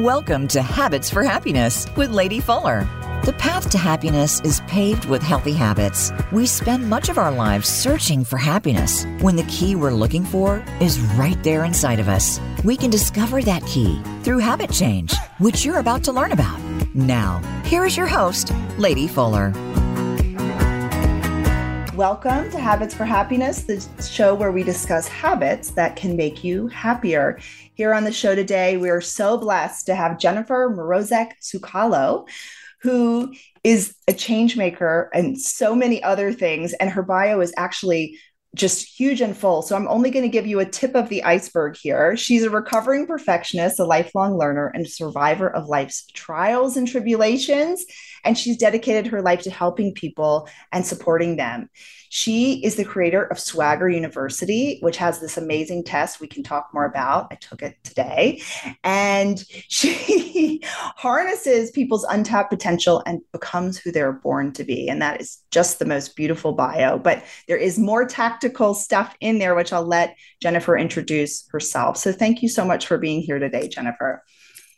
Welcome to Habits for Happiness with Lady Fuller. The path to happiness is paved with healthy habits. We spend much of our lives searching for happiness when the key we're looking for is right there inside of us. We can discover that key through habit change, which you're about to learn about. Now, here is your host, Lady Fuller. Welcome to Habits for Happiness, the show where we discuss habits that can make you happier. Here on the show today, we are so blessed to have Jennifer Morozek Sukalo, who is a change maker and so many other things. And her bio is actually just huge and full. So I'm only going to give you a tip of the iceberg here. She's a recovering perfectionist, a lifelong learner, and survivor of life's trials and tribulations. And she's dedicated her life to helping people and supporting them. She is the creator of Swagger University, which has this amazing test we can talk more about. I took it today. And she harnesses people's untapped potential and becomes who they're born to be. And that is just the most beautiful bio. But there is more tactical stuff in there, which I'll let Jennifer introduce herself. So thank you so much for being here today, Jennifer.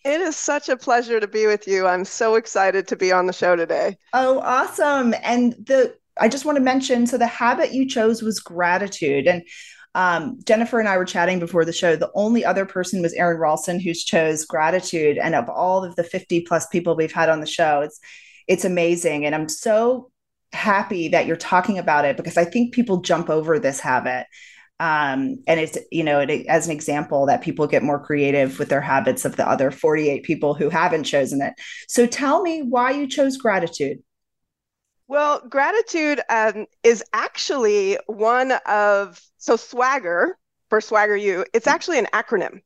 It is such a pleasure to be with you. I'm so excited to be on the show today. Oh, awesome. And the I just want to mention so the habit you chose was gratitude. And um, Jennifer and I were chatting before the show. The only other person was Aron Ralston, who's chose gratitude. And of all of the 50 plus people we've had on the show, it's it's amazing. And I'm so happy that you're talking about it because I think people jump over this habit. Um, and it's you know it, as an example that people get more creative with their habits of the other 48 people who haven't chosen it so tell me why you chose gratitude well, gratitude um, is actually one of, so swagger for Swagger U, it's actually an acronym.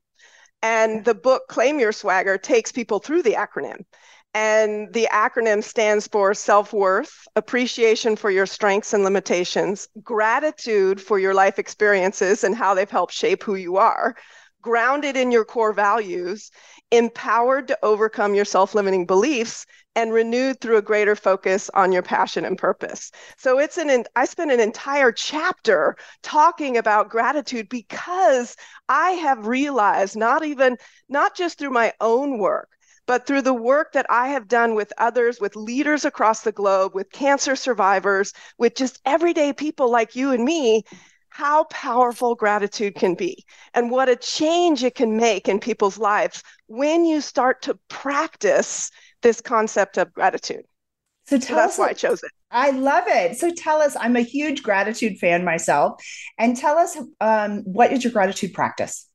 And the book Claim Your Swagger takes people through the acronym. And the acronym stands for self worth, appreciation for your strengths and limitations, gratitude for your life experiences and how they've helped shape who you are, grounded in your core values, empowered to overcome your self limiting beliefs, and renewed through a greater focus on your passion and purpose. So it's an I spent an entire chapter talking about gratitude because I have realized not even not just through my own work but through the work that I have done with others, with leaders across the globe, with cancer survivors, with just everyday people like you and me, how powerful gratitude can be and what a change it can make in people's lives when you start to practice this concept of gratitude. So, so that's why I chose it. I love it. So tell us, I'm a huge gratitude fan myself, and tell us um, what is your gratitude practice?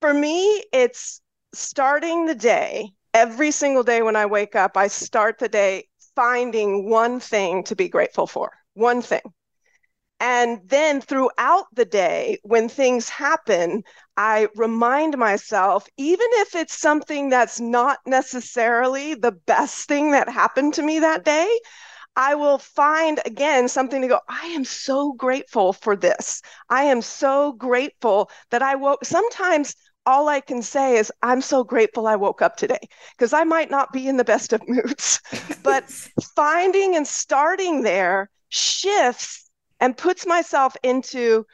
For me, it's starting the day every single day when I wake up. I start the day finding one thing to be grateful for, one thing. And then throughout the day, when things happen, I remind myself, even if it's something that's not necessarily the best thing that happened to me that day, I will find again something to go, I am so grateful for this. I am so grateful that I woke. Sometimes all I can say is, I'm so grateful I woke up today because I might not be in the best of moods. but finding and starting there shifts and puts myself into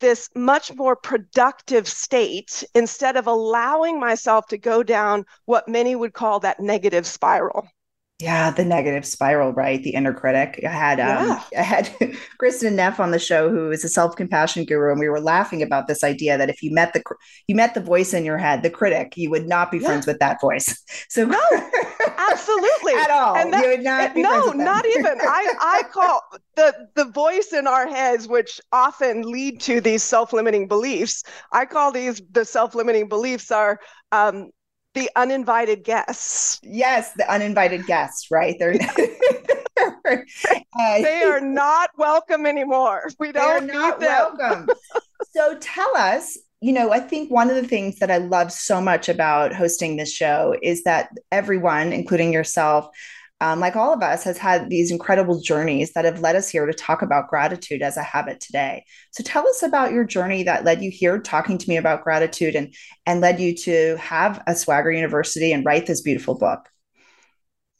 this much more productive state instead of allowing myself to go down what many would call that negative spiral. Yeah, the negative spiral, right? The inner critic. I had um, yeah. I had Kristin Neff on the show, who is a self compassion guru, and we were laughing about this idea that if you met the you met the voice in your head, the critic, you would not be yeah. friends with that voice. So no, absolutely at all. And that, you would not. no, not even. I I call the the voice in our heads, which often lead to these self limiting beliefs. I call these the self limiting beliefs are um, the uninvited guests. Yes, the uninvited guests, right? They're uh, they are not welcome anymore. We don't need them. welcome. so tell us, you know, I think one of the things that I love so much about hosting this show is that everyone, including yourself, um, like all of us, has had these incredible journeys that have led us here to talk about gratitude as a habit today. So tell us about your journey that led you here, talking to me about gratitude and and led you to have a Swagger University and write this beautiful book.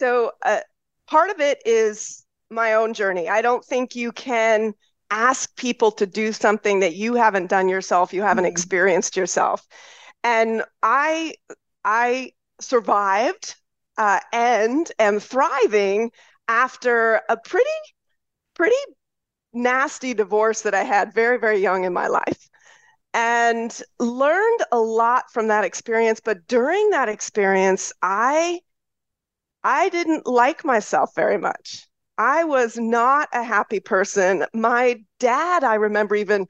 So uh, part of it is my own journey. I don't think you can ask people to do something that you haven't done yourself, you haven't mm-hmm. experienced yourself. And I I survived uh, and am thriving after a pretty, pretty nasty divorce that I had very, very young in my life and learned a lot from that experience. But during that experience, I I didn't like myself very much. I was not a happy person. My dad, I remember even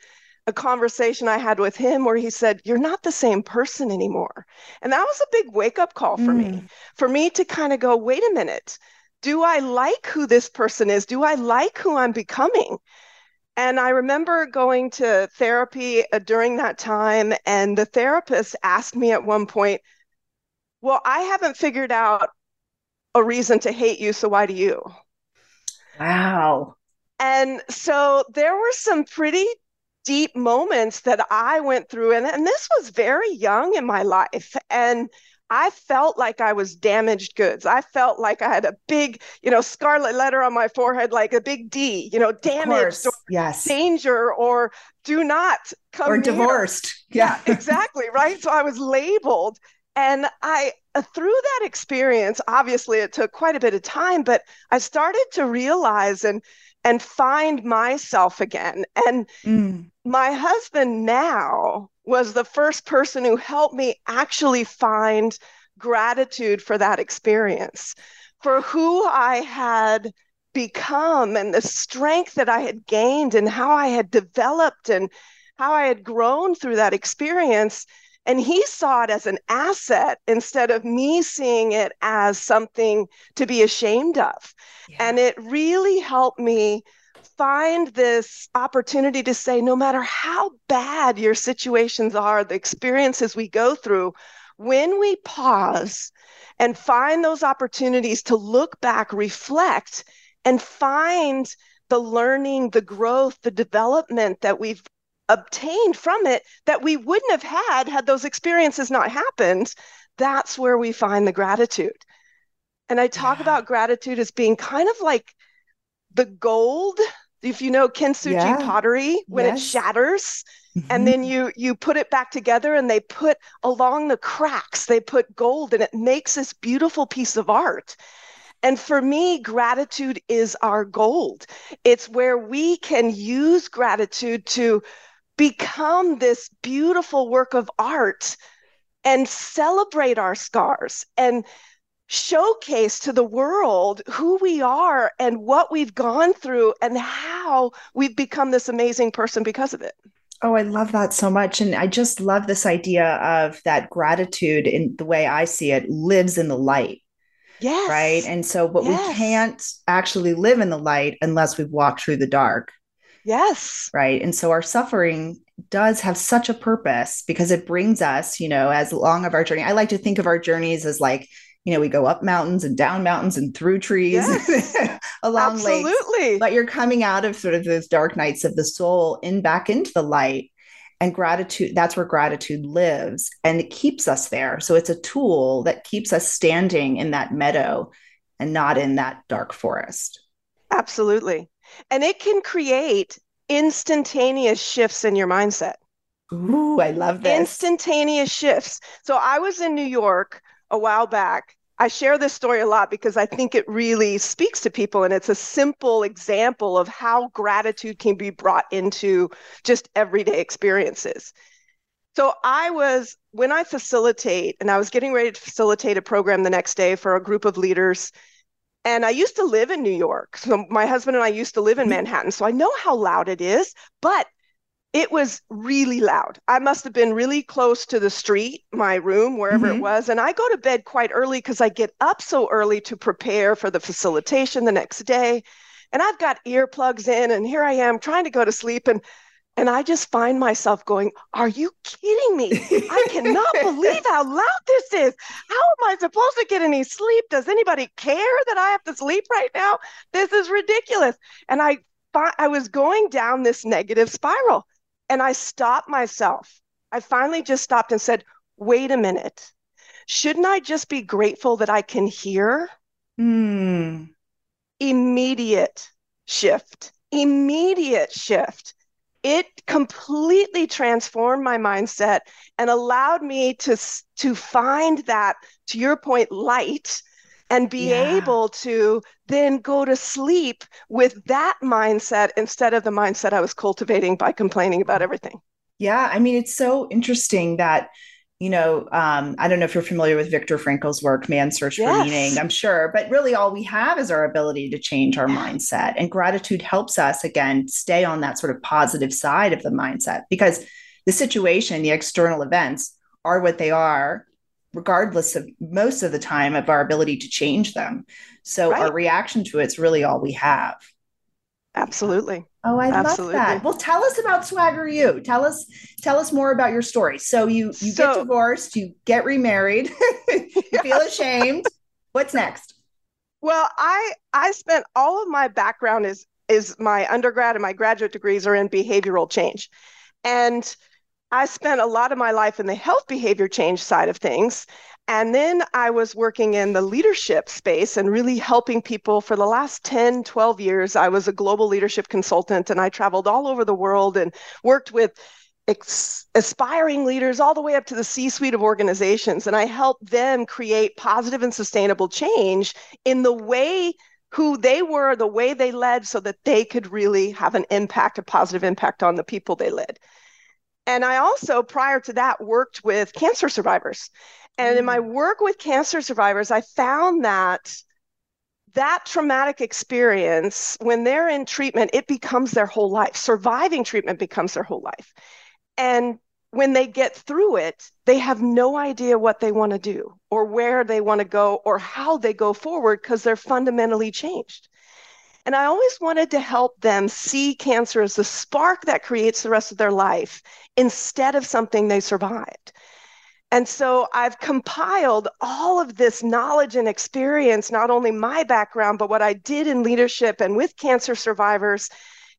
a conversation I had with him where he said, You're not the same person anymore. And that was a big wake up call for mm. me, for me to kind of go, Wait a minute. Do I like who this person is? Do I like who I'm becoming? And I remember going to therapy uh, during that time, and the therapist asked me at one point, Well, I haven't figured out a reason to hate you, so why do you? Wow. And so there were some pretty deep moments that I went through, and, and this was very young in my life. And I felt like I was damaged goods. I felt like I had a big, you know, scarlet letter on my forehead, like a big D, you know, damaged or yes. danger or do not come or near. divorced. Yeah, exactly. Right. So I was labeled. And I, uh, through that experience, obviously it took quite a bit of time, but I started to realize and and find myself again. And mm. my husband now was the first person who helped me actually find gratitude for that experience, for who I had become and the strength that I had gained and how I had developed and how I had grown through that experience. And he saw it as an asset instead of me seeing it as something to be ashamed of. Yeah. And it really helped me find this opportunity to say no matter how bad your situations are, the experiences we go through, when we pause and find those opportunities to look back, reflect, and find the learning, the growth, the development that we've obtained from it that we wouldn't have had had those experiences not happened, that's where we find the gratitude. And I talk yeah. about gratitude as being kind of like the gold if you know kintsugi yeah. pottery when yes. it shatters mm-hmm. and then you you put it back together and they put along the cracks they put gold and it makes this beautiful piece of art and for me gratitude is our gold it's where we can use gratitude to become this beautiful work of art and celebrate our scars and showcase to the world who we are and what we've gone through and how we've become this amazing person because of it. Oh, I love that so much. And I just love this idea of that gratitude in the way I see it lives in the light. Yes. Right. And so, but yes. we can't actually live in the light unless we've walked through the dark. Yes. Right. And so our suffering does have such a purpose because it brings us, you know, as long of our journey. I like to think of our journeys as like you know, we go up mountains and down mountains and through trees, yes, along absolutely. lakes. But you're coming out of sort of those dark nights of the soul in back into the light. And gratitude, that's where gratitude lives and it keeps us there. So it's a tool that keeps us standing in that meadow and not in that dark forest. Absolutely. And it can create instantaneous shifts in your mindset. Ooh, I love this. Instantaneous shifts. So I was in New York a while back. I share this story a lot because I think it really speaks to people and it's a simple example of how gratitude can be brought into just everyday experiences. So I was when I facilitate and I was getting ready to facilitate a program the next day for a group of leaders and I used to live in New York. So my husband and I used to live in mm-hmm. Manhattan. So I know how loud it is, but it was really loud. I must have been really close to the street, my room, wherever mm-hmm. it was. And I go to bed quite early because I get up so early to prepare for the facilitation the next day. And I've got earplugs in, and here I am trying to go to sleep. And and I just find myself going, Are you kidding me? I cannot believe how loud this is. How am I supposed to get any sleep? Does anybody care that I have to sleep right now? This is ridiculous. And I I was going down this negative spiral. And I stopped myself. I finally just stopped and said, wait a minute. Shouldn't I just be grateful that I can hear? Mm. Immediate shift, immediate shift. It completely transformed my mindset and allowed me to, to find that to your point, light and be yeah. able to then go to sleep with that mindset instead of the mindset I was cultivating by complaining about everything. Yeah. I mean, it's so interesting that you know, um, I don't know if you're familiar with Viktor Frankl's work, Man's Search yes. for Meaning, I'm sure, but really all we have is our ability to change our mindset. And gratitude helps us, again, stay on that sort of positive side of the mindset because the situation, the external events are what they are, regardless of most of the time of our ability to change them. So right. our reaction to it's really all we have. Absolutely. Oh, I Absolutely. love that. Well, tell us about Swagger U. Tell us tell us more about your story. So you you so, get divorced, you get remarried, you feel ashamed. What's next? Well, I I spent all of my background is is my undergrad and my graduate degrees are in behavioral change. And I spent a lot of my life in the health behavior change side of things. And then I was working in the leadership space and really helping people for the last 10, 12 years. I was a global leadership consultant and I traveled all over the world and worked with ex- aspiring leaders all the way up to the C suite of organizations. And I helped them create positive and sustainable change in the way who they were, the way they led, so that they could really have an impact, a positive impact on the people they led. And I also, prior to that, worked with cancer survivors. And in my mm. work with cancer survivors, I found that that traumatic experience, when they're in treatment, it becomes their whole life. Surviving treatment becomes their whole life. And when they get through it, they have no idea what they want to do or where they want to go or how they go forward because they're fundamentally changed. And I always wanted to help them see cancer as the spark that creates the rest of their life instead of something they survived. And so I've compiled all of this knowledge and experience, not only my background, but what I did in leadership and with cancer survivors.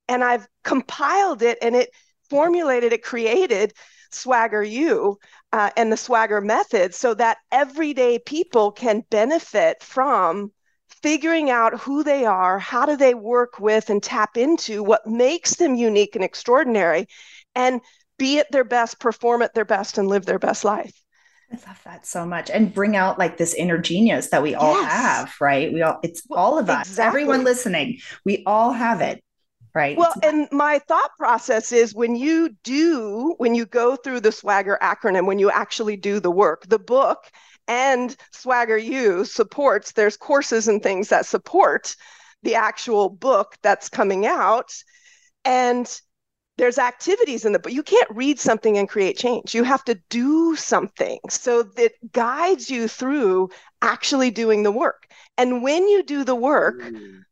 And I've compiled it and it formulated, it created Swagger U uh, and the Swagger method so that everyday people can benefit from figuring out who they are, how do they work with and tap into what makes them unique and extraordinary, and be at their best, perform at their best, and live their best life. I love that so much. And bring out like this inner genius that we all have, right? We all, it's all of us, exactly. everyone listening, we all have it, right? Well, and my thought process is when you do, when you go through the Swagger acronym, when you actually do the work, the book and Swagger U supports, there's courses and things that support the actual book that's coming out. And there's activities in the book. You can't read something and create change. You have to do something. So that guides you through actually doing the work. And when you do the work, mm.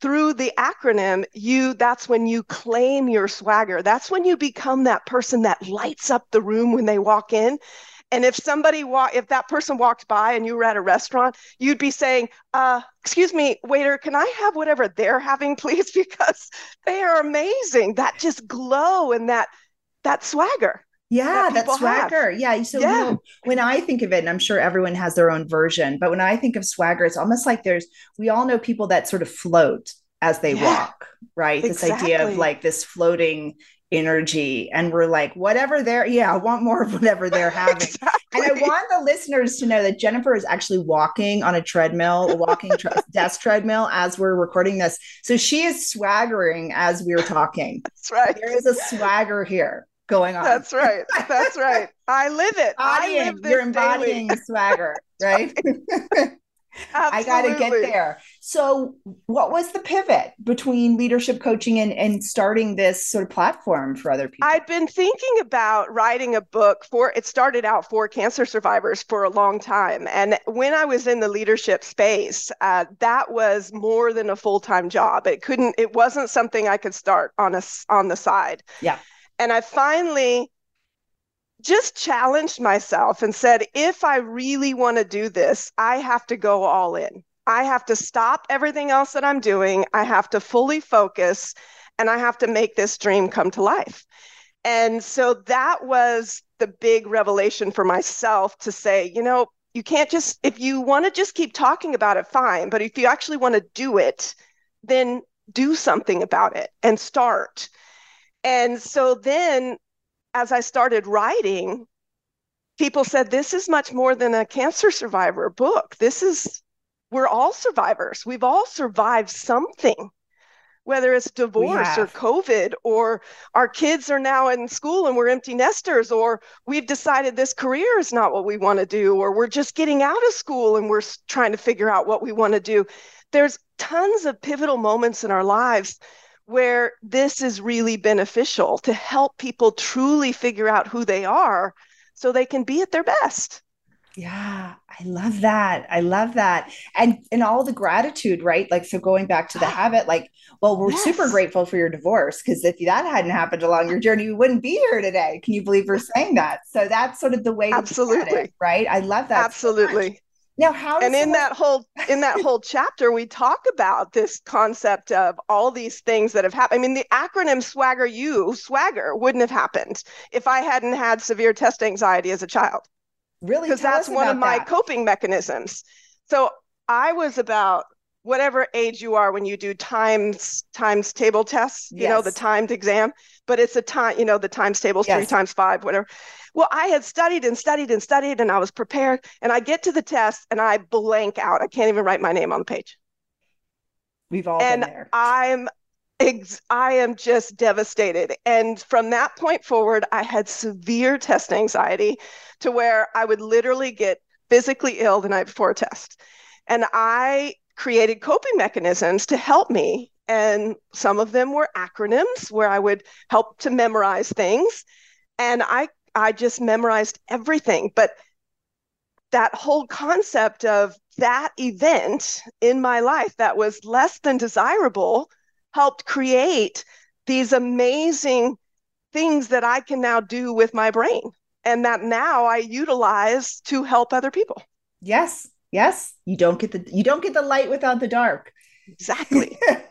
through the acronym you that's when you claim your swagger that's when you become that person that lights up the room when they walk in and if somebody walk, if that person walked by and you were at a restaurant, you'd be saying, uh, "Excuse me, waiter, can I have whatever they're having, please?" Because they are amazing. That just glow and that that swagger. Yeah, that, that swagger. Have. Yeah. So yeah. You know, when I think of it, and I'm sure everyone has their own version, but when I think of swagger, it's almost like there's we all know people that sort of float as they yeah, walk, right? Exactly. This idea of like this floating energy and we're like whatever they're yeah i want more of whatever they're having. Exactly. and i want the listeners to know that jennifer is actually walking on a treadmill a walking tre- desk treadmill as we're recording this. So she is swaggering as we are talking. That's right. There is a swagger here going on. That's right. That's right. I live it. I live you're embodying daily. swagger right? I got to get there. So, what was the pivot between leadership coaching and, and starting this sort of platform for other people? I'd been thinking about writing a book for it started out for cancer survivors for a long time. And when I was in the leadership space, uh, that was more than a full time job. It couldn't, it wasn't something I could start on a, on the side. Yeah. And I finally just challenged myself and said, if I really want to do this, I have to go all in. I have to stop everything else that I'm doing. I have to fully focus and I have to make this dream come to life. And so that was the big revelation for myself to say, you know, you can't just, if you want to just keep talking about it, fine. But if you actually want to do it, then do something about it and start. And so then as I started writing, people said this is much more than a cancer survivor book. This is, we're all survivors. We've all survived something, whether it's divorce or COVID, or our kids are now in school and we're empty nesters, or we've decided this career is not what we want to do, or we're just getting out of school and we're trying to figure out what we want to do. There's tons of pivotal moments in our lives where this is really beneficial to help people truly figure out who they are so they can be at their best. Yeah, I love that. I love that. And and all the gratitude, right? Like so going back to the ah. habit like well, we're yes. super grateful for your divorce because if that hadn't happened along your journey, we wouldn't be here today. Can you believe we're saying that? So that's sort of the way Absolutely. It, right? I love that. Absolutely. So now, how and in someone... that whole in that whole chapter, we talk about this concept of all these things that have happened. I mean, the acronym Swagger U, Swagger, wouldn't have happened if I hadn't had severe test anxiety as a child. Really, because that's one of my that. coping mechanisms. So I was about whatever age you are when you do times times table tests. You yes. know the timed exam, but it's a time. You know the times tables yes. three times five, whatever. Well, I had studied and studied and studied and I was prepared. And I get to the test and I blank out. I can't even write my name on the page. We've all and been there. I'm I am just devastated. And from that point forward, I had severe test anxiety to where I would literally get physically ill the night before a test. And I created coping mechanisms to help me. And some of them were acronyms where I would help to memorize things. And I I just memorized everything. But that whole concept of that event in my life that was less than desirable helped create these amazing things that I can now do with my brain and that now I utilize to help other people. Yes. Yes. You don't get the you don't get the light without the dark. Exactly.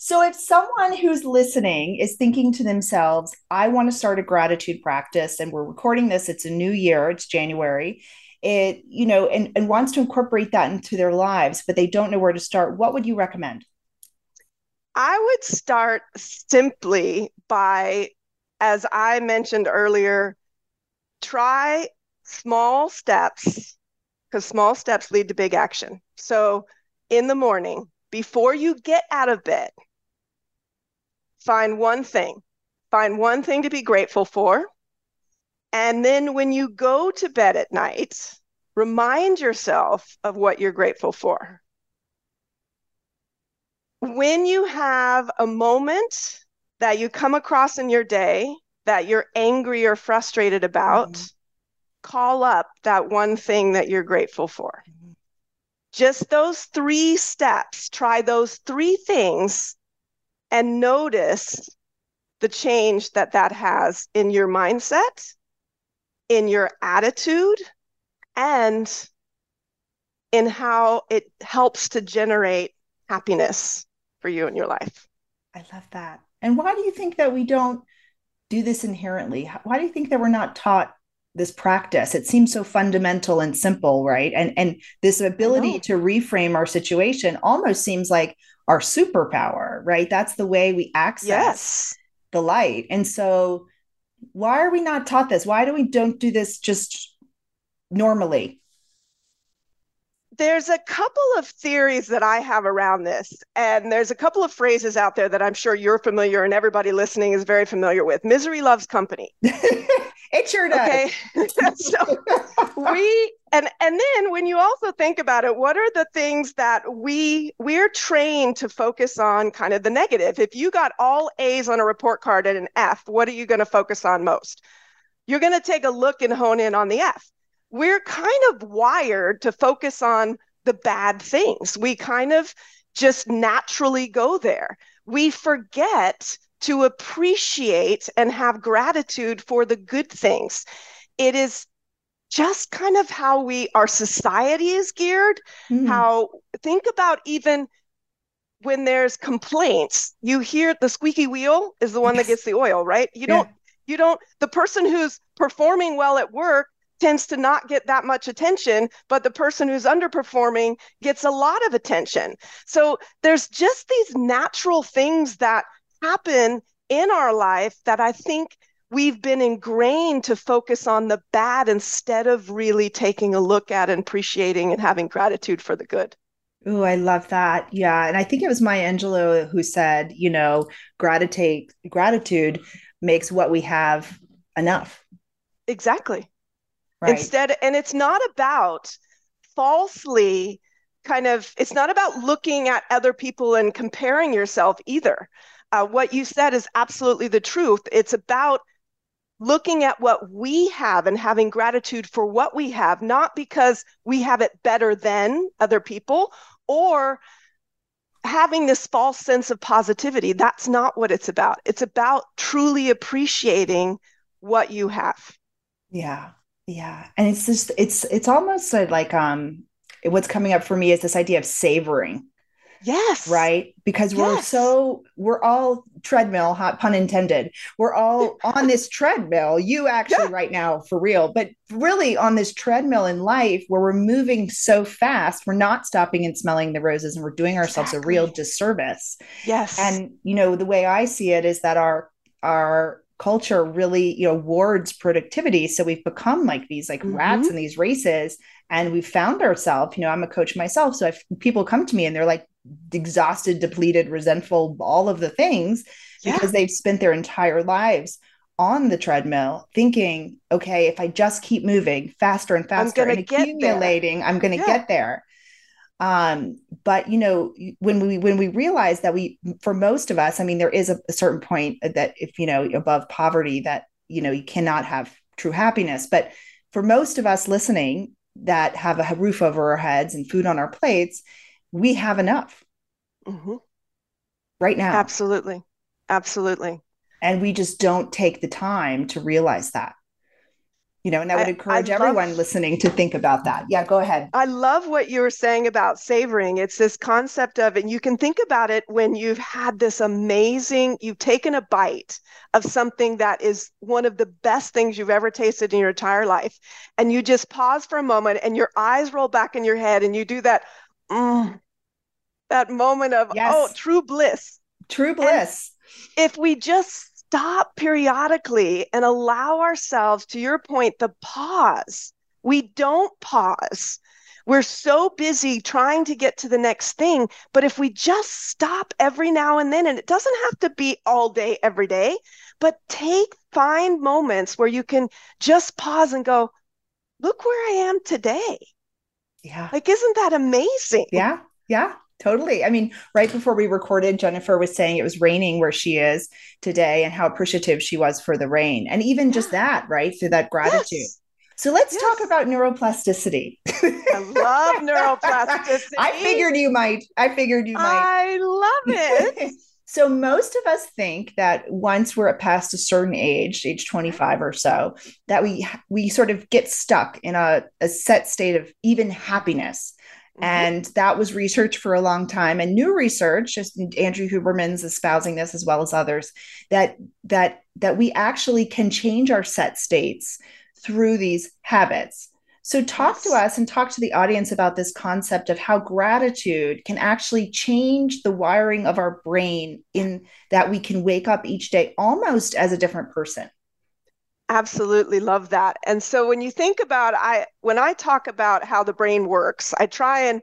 So, if someone who's listening is thinking to themselves, I want to start a gratitude practice, and we're recording this, it's a new year, it's January, it, you know, and, and wants to incorporate that into their lives, but they don't know where to start, what would you recommend? I would start simply by, as I mentioned earlier, try small steps because small steps lead to big action. So, in the morning, before you get out of bed, find one thing, find one thing to be grateful for. And then when you go to bed at night, remind yourself of what you're grateful for. When you have a moment that you come across in your day that you're angry or frustrated about, mm-hmm. call up that one thing that you're grateful for. Mm-hmm. Just those three steps, try those three things and notice the change that that has in your mindset, in your attitude, and in how it helps to generate happiness for you in your life. I love that. And why do you think that we don't do this inherently? Why do you think that we're not taught this practice? It seems so fundamental and simple, right? And and this ability to reframe our situation almost seems like our superpower, right? That's the way we access yes. the light. And so why are we not taught this? Why do we don't do this just normally? There's a couple of theories that I have around this, and there's a couple of phrases out there that I'm sure you're familiar and everybody listening is very familiar with. Misery loves company. It sure does. Okay. so we and and then when you also think about it, what are the things that we we're trained to focus on kind of the negative. If you got all A's on a report card and an F, what are you going to focus on most? You're going to take a look and hone in on the F. We're kind of wired to focus on the bad things. We kind of just naturally go there. We forget to appreciate and have gratitude for the good things. It is just kind of how we our society is geared mm. how think about even when there's complaints you hear the squeaky wheel is the one yes. that gets the oil right you yeah. don't you don't the person who's performing well at work tends to not get that much attention but the person who's underperforming gets a lot of attention so there's just these natural things that happen in our life that I think we've been ingrained to focus on the bad instead of really taking a look at and appreciating and having gratitude for the good. Oh, I love that. Yeah. And I think it was Maya Angelou who said, you know, gratitude gratitude makes what we have enough. Exactly. Right. Instead, and it's not about falsely kind of, it's not about looking at other people and comparing yourself either. Uh, what you said is absolutely the truth. It's about looking at what we have and having gratitude for what we have, not because we have it better than other people or having this false sense of positivity. That's not what it's about. It's about truly appreciating what you have. Yeah. Yeah. And it's just, it's, it's almost like, um, what's coming up for me is this idea of savoring Yes. Right. Because we're so, we're all treadmill, hot pun intended. We're all on this treadmill. You actually, yeah. right now, for real, but really on this treadmill in life where we're moving so fast, we're not stopping and smelling the roses and we're doing ourselves exactly. a real disservice. Yes. And, you know, the way I see it is that our, our, culture really you know wards productivity so we've become like these like mm-hmm. rats in these races and we've found ourselves you know i'm a coach myself so if people come to me and they're like exhausted, depleted, resentful, all of the things yeah. because they've spent their entire lives on the treadmill thinking, okay, if I just keep moving faster and faster and accumulating, I'm going to yeah. get there. Um, but you know, when we when we realize that we, for most of us, I mean, there is a, a certain point that if you know above poverty, that you know you cannot have true happiness. But for most of us listening, that have a roof over our heads and food on our plates, we have enough mm-hmm. right now. Absolutely. Absolutely. And we just don't take the time to realize that. You know, and I would encourage I, I everyone love, listening to think about that. Yeah, go ahead. I love what you were saying about savoring. It's this concept of, and you can think about it when you've had this amazing, you've taken a bite of something that is one of the best things you've ever tasted in your entire life. And you just pause for a moment and your eyes roll back in your head and you do that mm, that moment of yes. oh true bliss true bliss and if we just stop periodically and allow ourselves to your point the pause we don't pause we're so busy trying to get to the next thing but if we just stop every now and then and it doesn't have to be all day every day but take find moments where you can just pause and go look where i am today yeah. Like, isn't that amazing? Yeah. Yeah. Totally. I mean, right before we recorded, Jennifer was saying it was raining where she is today and how appreciative she was for the rain. And even just that, right? Through that gratitude. Yes. So let's yes. talk about neuroplasticity. I love neuroplasticity. I figured you might. I figured you might. I love it. So most of us think that once we're past a certain age, age 25 or so, that we we sort of get stuck in a, a set state of even happiness. Mm-hmm. And that was research for a long time. And new research, just Andrew Huberman's espousing this as well as others, that that that we actually can change our set states through these habits. So, talk yes. to us and talk to the audience about this concept of how gratitude can actually change the wiring of our brain in that we can wake up each day almost as a different person. Absolutely love that. And so when you think about I when I talk about how the brain works, I try and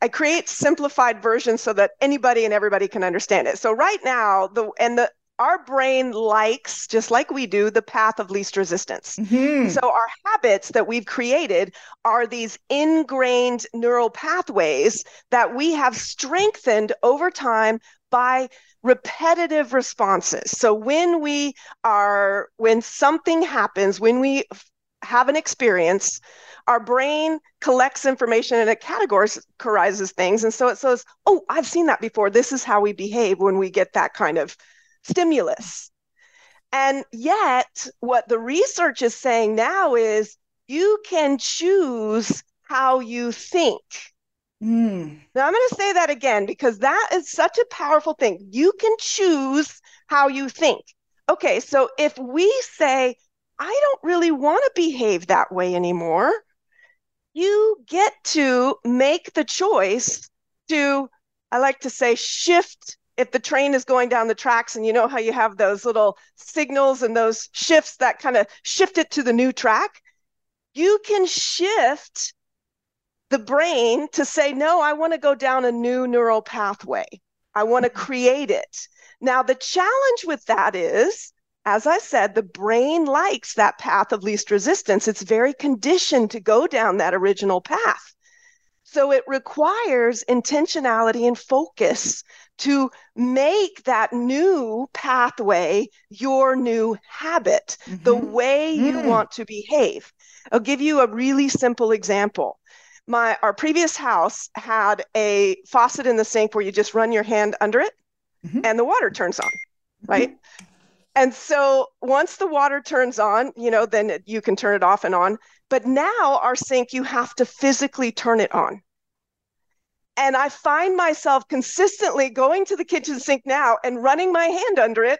I create simplified versions so that anybody and everybody can understand it. So right now, the and the our brain likes, just like we do, the path of least resistance. Mm-hmm. So, our habits that we've created are these ingrained neural pathways that we have strengthened over time by repetitive responses. So, when we are, when something happens, when we have an experience, our brain collects information and it categorizes things. And so it says, oh, I've seen that before. This is how we behave when we get that kind of stimulus. And yet, what the research is saying now is you can choose how you think. Mm. Now, I'm going to say that again because that is such a powerful thing. You can choose how you think. Okay, so if we say, I don't really want to behave that way anymore, you get to make the choice to, I like to say, shift if the train is going down the tracks and you know how you have those little signals and those shifts that kind of shift it to the new track, you can shift the brain to say, no, I want to go down a new neural pathway. I want to create it. Now, the challenge with that is, as I said, the brain likes that path of least resistance. It's very conditioned to go down that original path. So it requires intentionality and focus to make that new pathway your new habit, mm-hmm. the way you mm. want to behave. I'll give you a really simple example. My our previous house had a faucet in the sink where you just run your hand under it mm-hmm. and the water turns on, mm-hmm. right? Mm-hmm. And so once the water turns on, you know, then you can turn it off and on. But now our sink, you have to physically turn it on. And I find myself consistently going to the kitchen sink now and running my hand under it.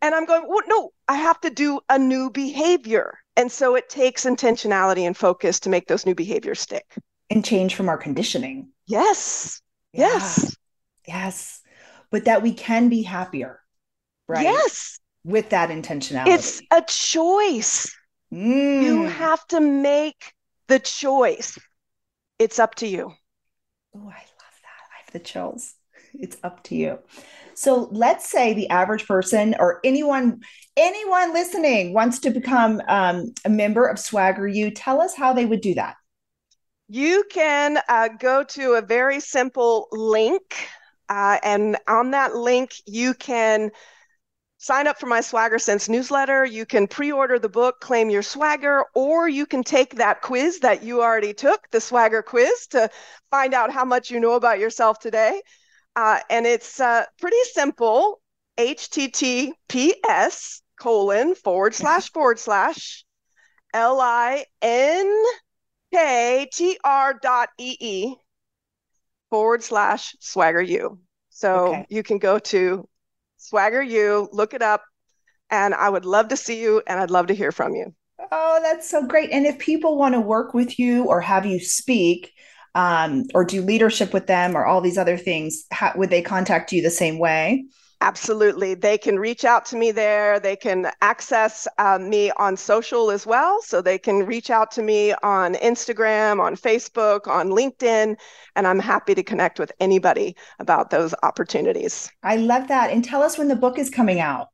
And I'm going, well, no, I have to do a new behavior. And so it takes intentionality and focus to make those new behaviors stick. And change from our conditioning. Yes. Yeah. Yes. Yes. But that we can be happier. Right. Yes. With that intentionality. It's a choice. Mm. You have to make the choice. It's up to you. Oh, I love that. I have the chills. It's up to you. So let's say the average person or anyone anyone listening wants to become um, a member of Swagger U. Tell us how they would do that. You can uh, go to a very simple link, uh, and on that link, you can sign up for my Swagger Sense newsletter. You can pre order the book, Claim Your Swagger, or you can take that quiz that you already took, the Swagger quiz, to find out how much you know about yourself today. Uh, and it's uh, pretty simple https colon forward slash forward slash L I N K T R dot E E forward slash swagger U. So okay. you can go to swagger U, look it up, and I would love to see you and I'd love to hear from you. Oh, that's so great. And if people want to work with you or have you speak, um, or do leadership with them or all these other things, how, would they contact you the same way? Absolutely. They can reach out to me there. They can access uh, me on social as well. So they can reach out to me on Instagram, on Facebook, on LinkedIn, and I'm happy to connect with anybody about those opportunities. I love that. And tell us when the book is coming out.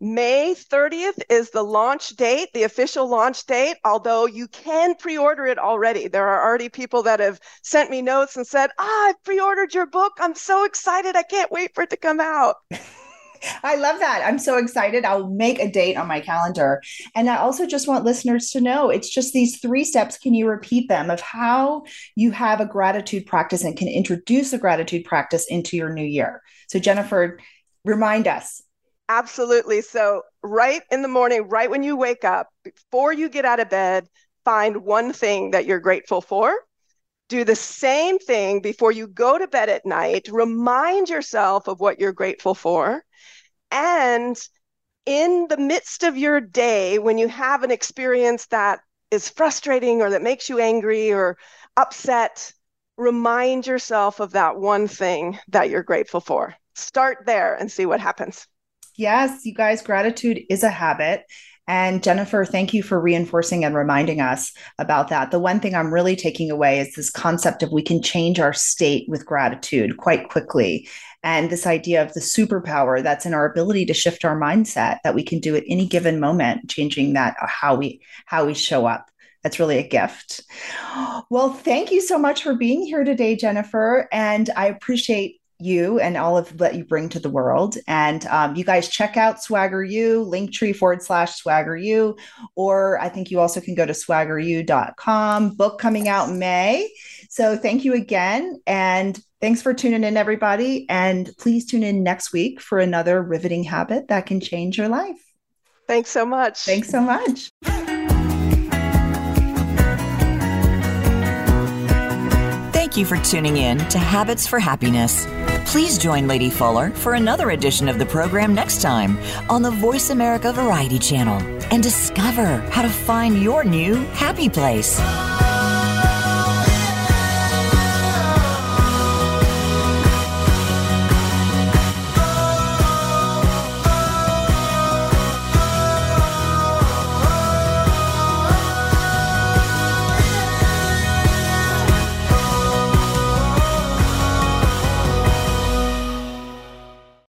May 30th is the launch date, the official launch date, although you can pre order it already. There are already people that have sent me notes and said, Ah, I pre ordered your book. I'm so excited. I can't wait for it to come out. I love that. I'm so excited. I'll make a date on my calendar. And I also just want listeners to know it's just these three steps. Can you repeat them of how you have a gratitude practice and can introduce a gratitude practice into your new year? So, Jennifer, remind us Absolutely. So, right in the morning, right when you wake up, before you get out of bed, find one thing that you're grateful for. Do the same thing before you go to bed at night. Remind yourself of what you're grateful for. And in the midst of your day, when you have an experience that is frustrating or that makes you angry or upset, remind yourself of that one thing that you're grateful for. Start there and see what happens. Yes, you guys, gratitude is a habit. And Jennifer, thank you for reinforcing and reminding us about that. The one thing I'm really taking away is this concept of we can change our state with gratitude quite quickly. And this idea of the superpower that's in our ability to shift our mindset that we can do at any given moment, changing that uh, how we how we show up. That's really a gift. Well, thank you so much for being here today, Jennifer. And I appreciate you and all of that you bring to the world. And um, you guys check out Swagger U, linktree forward slash Swagger U, or I think you also can go to swaggeru.com. Book coming out May. So thank you again. And thanks for tuning in, everybody. And please tune in next week for another riveting habit that can change your life. Thanks so much. Thanks so much. Thank you for tuning in to Habits for Happiness. Please join Lady Fuller for another edition of the program next time on the Voice America Variety Channel and discover how to find your new happy place.